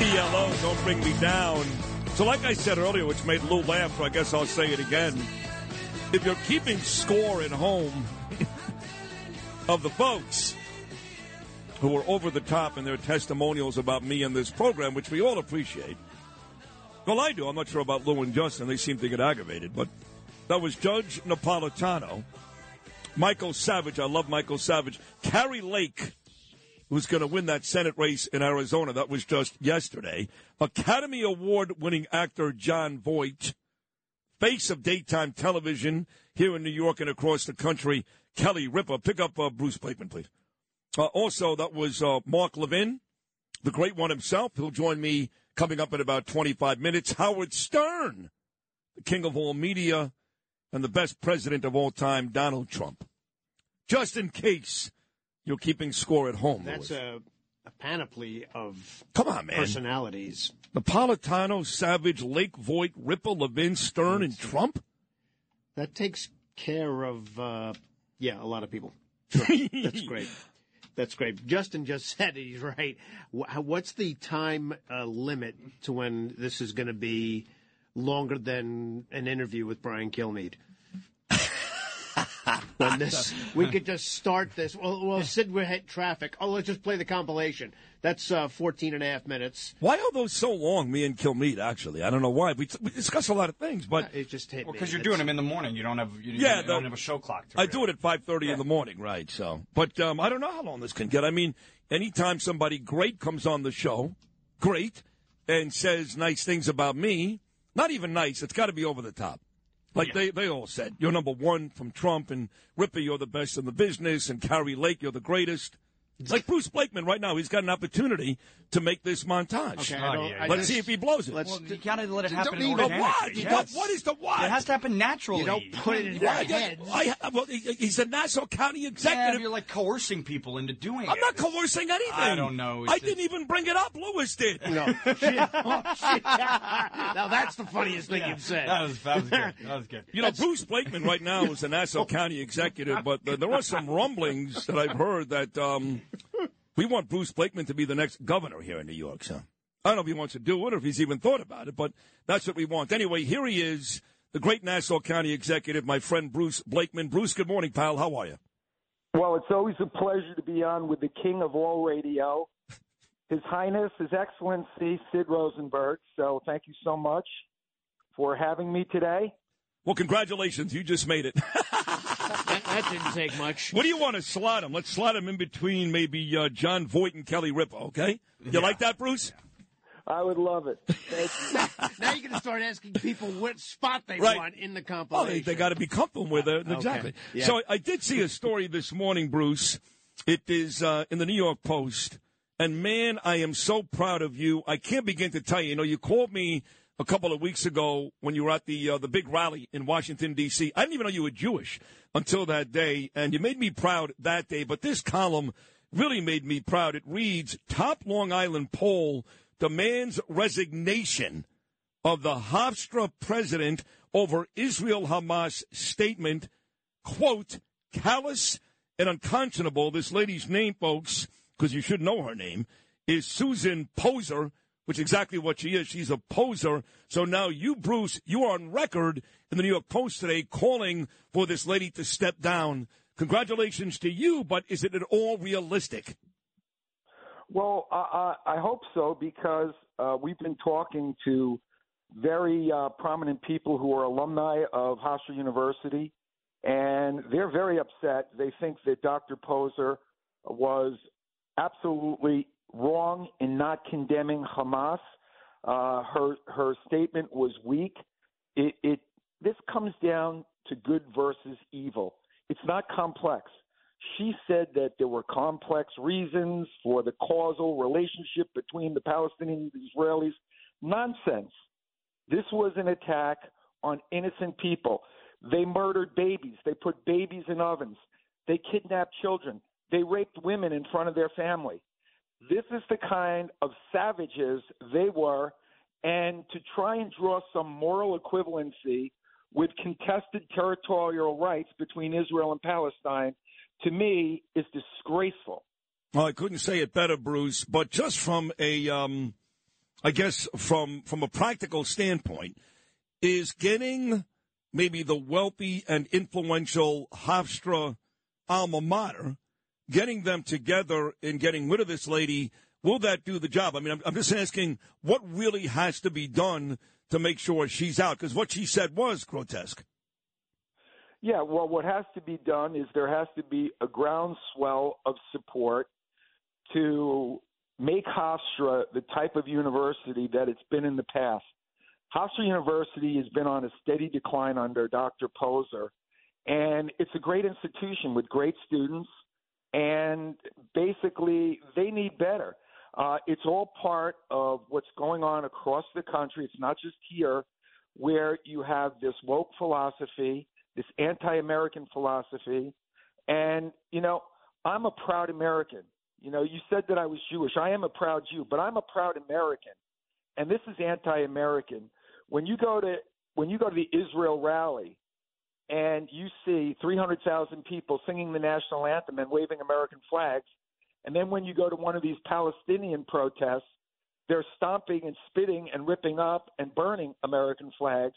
ELO, don't bring me down. So, like I said earlier, which made Lou laugh, so I guess I'll say it again. If you're keeping score at home of the folks who are over the top in their testimonials about me and this program, which we all appreciate. Well, I do. I'm not sure about Lou and Justin. They seem to get aggravated. But that was Judge Napolitano, Michael Savage. I love Michael Savage. Kari Lake, who's going to win that Senate race in Arizona. That was just yesterday. Academy Award winning actor Jon Voight, face of daytime television here in New York and across the country, Kelly Ripa. Pick up uh, Bruce Blakeman, please. Uh, also, that was uh, Mark Levin, the great one himself. He'll join me coming up in about 25 minutes. Howard Stern, the king of all media and the best president of all time, Donald Trump. Just in case you're keeping score at home. That's Louis. a, a panoply of Come on, man. personalities. Napolitano, Savage, Lake Voigt, Ripa, Levin, Stern, and Trump? That takes care of, uh, yeah, a lot of people. Sure. That's great. That's great. Justin just said it. He's right. What's the time uh, limit to when this is going to be longer than an interview with Brian Kilmeade? when this, we could just start this. Well, well Sid, we're hit traffic. Oh, let's just play the compilation. That's uh, 14 and a half minutes. Why are those so long, me and Kilmeade, actually? I don't know why. We, we discuss a lot of things, but It just hit Well, me. because you're It's- doing them in the morning. You don't have you, Yeah, you don't have a show clock. To I do it at 5.30 in the morning, right? So, But um, I don't know how long this can get. I mean, anytime somebody great comes on the show, great, and says nice things about me, not even nice, it's got to be over the top. Like they, they all said, you're number one from Trump, and Ripa, you're the best in the business, and Kari Lake, you're the greatest. It's like Bruce Blakeman right now. He's got an opportunity to make this montage. Okay, I don't- Oh, yeah. I Let's just- see if he blows it. let's- Well, you gotta let it happen Don't even- But organically. what? You Yes. don't- what is the what? It has to happen naturally. You don't put it in their Why- heads. I, well, he- he's a Nassau County executive. Yeah, executive. you're like coercing people into doing it. I'm not coercing anything. I don't know. It's I just- didn't even bring it up. Lewis did. No. now that's the funniest thing Yeah, you've said. That was that was good. That was good. You know, Bruce Blakeman right now is a Nassau County executive, but uh, there are some rumblings that I've heard that um, we want Bruce Blakeman to be the next governor here in New York. So I don't know if he wants to do it or if he's even thought about it, but that's what we want. Anyway, here he is, the great Nassau County executive, my friend Bruce Blakeman. Bruce, good morning, pal. How are you? Well, it's always a pleasure to be on with the king of all radio, His Highness, His Excellency Sid Rosenberg. So thank you so much for having me today. Well, congratulations. You just made it. That, that didn't take much. what do you want to slot him? Let's slot him in between maybe uh, Jon Voight and Kelly Ripa, okay? You like that, Bruce? I would love it. Thank you. Now you're going to start asking people what spot they Right. want in the Oh, compilation. they, they got to be comfortable with it. Exactly. Yeah. So I did see a story this morning, Bruce. It is uh, in the New York Post. And man, I am so proud of you. I can't begin to tell you. You know, you called me a couple of weeks ago when you were at the uh, the big rally in Washington D.C. I didn't even know you were Jewish until that day, and you made me proud that day. But this column really made me proud. It reads: Top Long Island pol demands resignation of the Hofstra president over Israel Hamas statement, quote, callous and unconscionable. This lady's name, folks, because you should know her name, is Susan Poser, which is exactly what she is. She's a poser. So now you, Bruce, you are on record in the New York Post today calling for this lady to step down. Congratulations to you, but is it at all realistic? Well, I, I hope so because uh, we've been talking to very uh, prominent people who are alumni of Hofstra University, and they're very upset. They think that Dr. Poser was absolutely wrong in not condemning Hamas. Uh, her her statement was weak. It, it this comes down to good versus evil. It's not complex. She said that there were complex reasons for the causal relationship between the Palestinians and the Israelis. Nonsense. This was an attack on innocent people. They murdered babies. They put babies in ovens. They kidnapped children. They raped women in front of their family. This is the kind of savages they were, and to try and draw some moral equivalency with contested territorial rights between Israel and Palestine, to me, is disgraceful. Well, I couldn't say it better, Bruce, but just from a um, I guess from from a practical standpoint, is getting maybe the wealthy and influential Hofstra alma mater, getting them together and getting rid of this lady. Will that do the job? I mean, I'm, I'm just asking what really has to be done to make sure she's out because what she said was grotesque. Yeah, well, what has to be done is there has to be a groundswell of support to make Hofstra the type of university that it's been in the past. Hofstra University has been on a steady decline under Dr. Poser, and it's a great institution with great students, and basically they need better. Uh, it's all part of what's going on across the country. It's not just here, where you have this woke philosophy, this anti-American philosophy, and you know I'm a proud American. You know, you said that I was Jewish. I am a proud Jew, but I'm a proud American, and this is anti-American. When you go to when you go to the Israel rally, and you see 300,000 people singing the national anthem and waving American flags, and then when you go to one of these Palestinian protests, they're stomping and spitting and ripping up and burning American flags.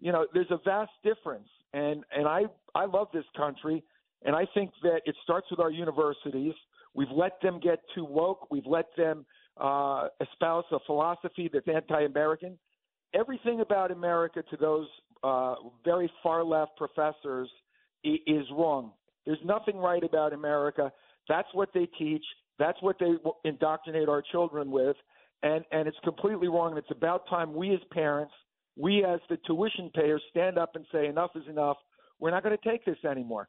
You know, there's a vast difference. And and I I love this country, and I think that it starts with our universities. We've let them get too woke. We've let them uh, espouse a philosophy that's anti-American. Everything about America to those uh, very far left professors is wrong. There's nothing right about America. That's what they teach. That's what they indoctrinate our children with, and and it's completely wrong. And it's about time we as parents, we as the tuition payers, stand up and say enough is enough. We're not going to take this anymore.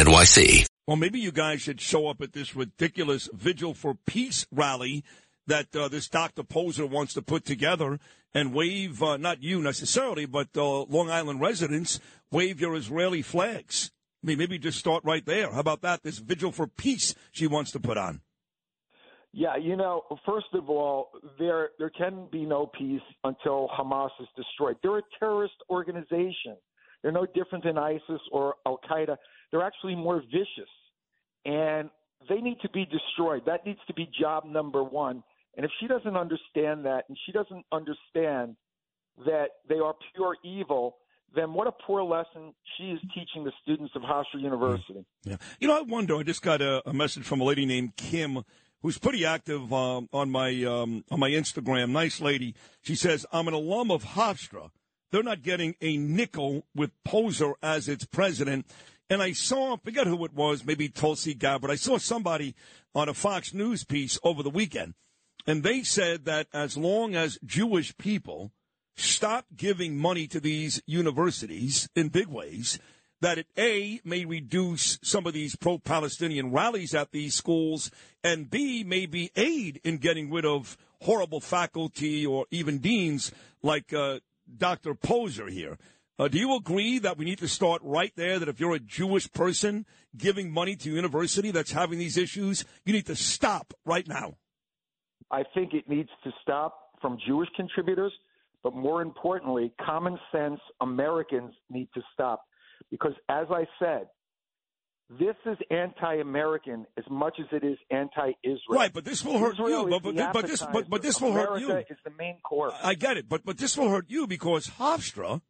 NYC. Well, maybe you guys should show up at this ridiculous Vigil for Peace rally that uh, this Dr. Poser wants to put together and wave, uh, not you necessarily, but uh, Long Island residents, wave your Israeli flags. I mean, maybe just start right there. How about that? This Vigil for Peace she wants to put on. Yeah, you know, first of all, there there can be no peace until Hamas is destroyed. They're a terrorist organization. They're no different than ISIS or Al Qaeda. They're actually more vicious, and they need to be destroyed. That needs to be job number one. And if she doesn't understand that, and she doesn't understand that they are pure evil, then what a poor lesson she is teaching the students of Hofstra University. Yeah. You know, I wonder, I just got a, a message from a lady named Kim who's pretty active um, on my um, on my Instagram. Nice lady. She says, I'm an alum of Hofstra. They're not getting a nickel with Poser as its president. And I saw, I forget who it was, maybe Tulsi Gabbard. I saw somebody on a Fox News piece over the weekend. And they said that as long as Jewish people stop giving money to these universities in big ways, that it A, may reduce some of these pro Palestinian rallies at these schools, and B, may be aid in getting rid of horrible faculty or even deans like uh, Dr. Poser here. Uh, do you agree that we need to start right there? That if you're a Jewish person giving money to a university that's having these issues, you need to stop right now. I think it needs to stop from Jewish contributors, but more importantly, common sense Americans need to stop. Because as I said, this is anti-American as much as it is anti-Israel. Right, but this will hurt Israel you. But, but, but this, but, but this will America hurt you. is the main course. I get it, but but this will hurt you because Hofstra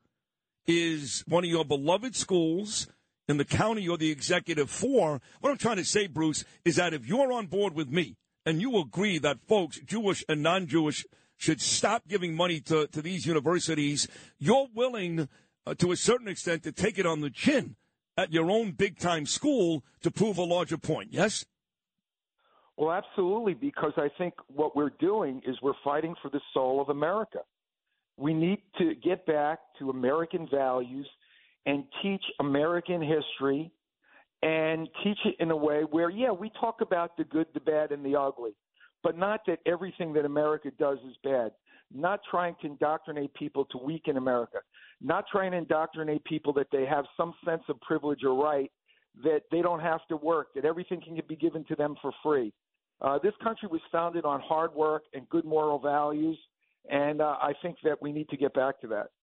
is one of your beloved schools in the county you're the executive for. What I'm trying to say, Bruce, is that if you're on board with me and you agree that folks, Jewish and non Jewish, should stop giving money to, to these universities, you're willing uh, to a certain extent to take it on the chin at your own big time school to prove a larger point, yes? Well, absolutely, because I think what we're doing is we're fighting for the soul of America. We need to get back to American values and teach American history and teach it in a way where, yeah, we talk about the good, the bad, and the ugly, but not that everything that America does is bad. Not trying to indoctrinate people to weaken America. Not trying to indoctrinate people that they have some sense of privilege or right, that they don't have to work, that everything can be given to them for free. Uh, this country was founded on hard work and good moral values, and uh, I think that we need to get back to that.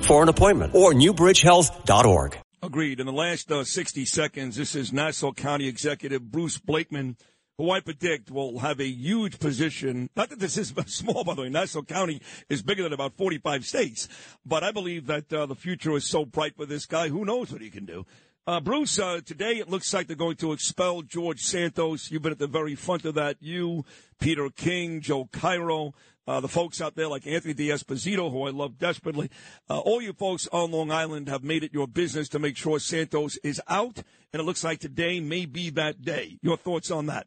for an appointment or newbridgehealth.org. Agreed. In the last uh, 60 seconds, this is Nassau County Executive Bruce Blakeman, who I predict will have a huge position. Not that this is small, by the way. Nassau County is bigger than about 45 states. But I believe that uh, the future is so bright for this guy. Who knows what he can do? Uh, Bruce, uh, today it looks like they're going to expel George Santos. You've been at the very front of that. You, Peter King, Joe Cairo, uh, the folks out there like Anthony D'Esposito, who I love desperately. Uh, all you folks on Long Island have made it your business to make sure Santos is out, and it looks like today may be that day. Your thoughts on that?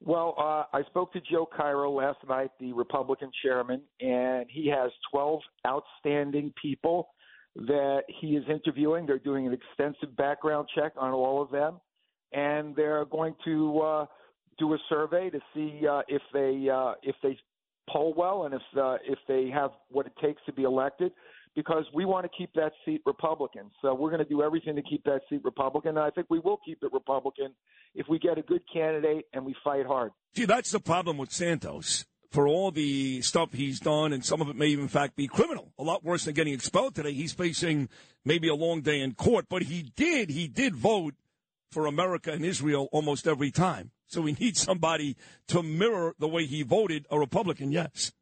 Well, uh, I spoke to Joe Cairo last night, the Republican chairman, and he has 12 outstanding people that he is interviewing. They're doing an extensive background check on all of them, and they're going to uh, do a survey to see uh, if they uh, if they poll well and if uh, if they have what it takes to be elected. Because we want to keep that seat Republican, so we're going to do everything to keep that seat Republican. And I think we will keep it Republican if we get a good candidate and we fight hard. See, that's the problem with Santos for all the stuff he's done, and some of it may in fact, be criminal. A lot worse than getting expelled today. He's facing maybe a long day in court, but he did, he did vote for America and Israel almost every time. So we need somebody to mirror the way he voted, a Republican, yes.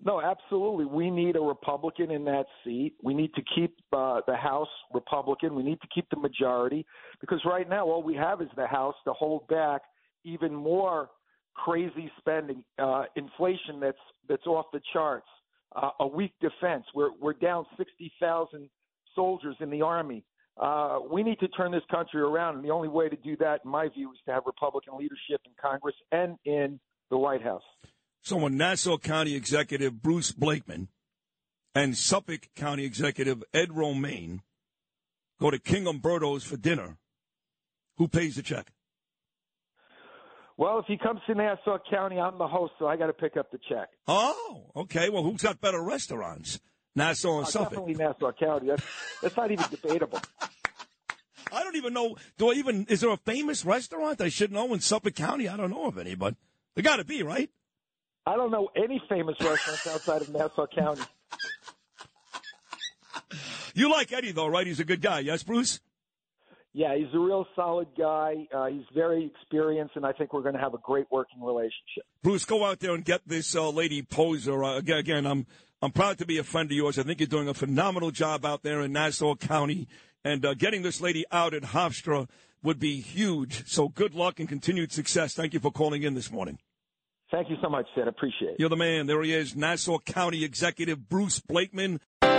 No, absolutely. We need a Republican in that seat. We need to keep uh, the House Republican. We need to keep the majority because right now all we have is the House to hold back even more crazy spending, uh, inflation that's that's off the charts, uh, a weak defense. We're we're down sixty thousand soldiers in the army. Uh, we need to turn this country around, and the only way to do that, in my view, is to have Republican leadership in Congress and in the White House. So, when Nassau County Executive Bruce Blakeman and Suffolk County Executive Ed Romaine go to King Umberto's for dinner, who pays the check? Well, if he comes to Nassau County, I'm the host, so I got to pick up the check. Oh, okay. Well, who's got better restaurants? Nassau and Oh, Suffolk. Definitely Nassau County. That's, that's not even debatable. I don't even know. Do I even? Is there a famous restaurant I should know in Suffolk County? I don't know of any, but there got to be, right? I don't know any famous restaurants outside of Nassau County. You like Eddie though, right? He's a good guy. Yes, Bruce. Yeah, he's a real solid guy. Uh, he's very experienced, and I think we're going to have a great working relationship. Bruce, go out there and get this uh, lady poser. Uh, again, again, I'm I'm proud to be a friend of yours. I think you're doing a phenomenal job out there in Nassau County, and uh, getting this lady out at Hofstra would be huge. So good luck and continued success. Thank you for calling in this morning. Thank you so much, Sid. Appreciate it. You're the man. There he is, Nassau County Executive Bruce Blakeman.